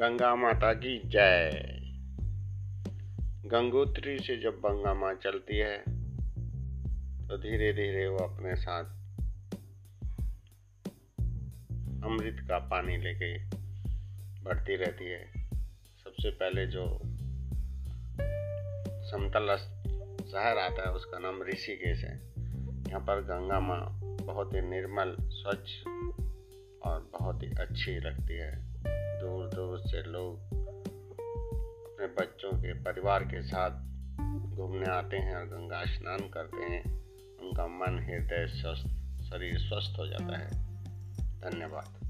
गंगा माता की जय। गंगोत्री से जब गंगा माँ चलती है तो धीरे धीरे वो अपने साथ अमृत का पानी लेके बढ़ती रहती है। सबसे पहले जो समतल शहर आता है, उसका नाम ऋषिकेश है। यहाँ पर गंगा माँ बहुत ही निर्मल, स्वच्छ और बहुत ही अच्छी लगती है। दूर दूर से लोग अपने बच्चों के परिवार के साथ घूमने आते हैं और गंगा स्नान करते हैं। उनका मन, हृदय स्वस्थ, शरीर स्वस्थ हो जाता है। धन्यवाद।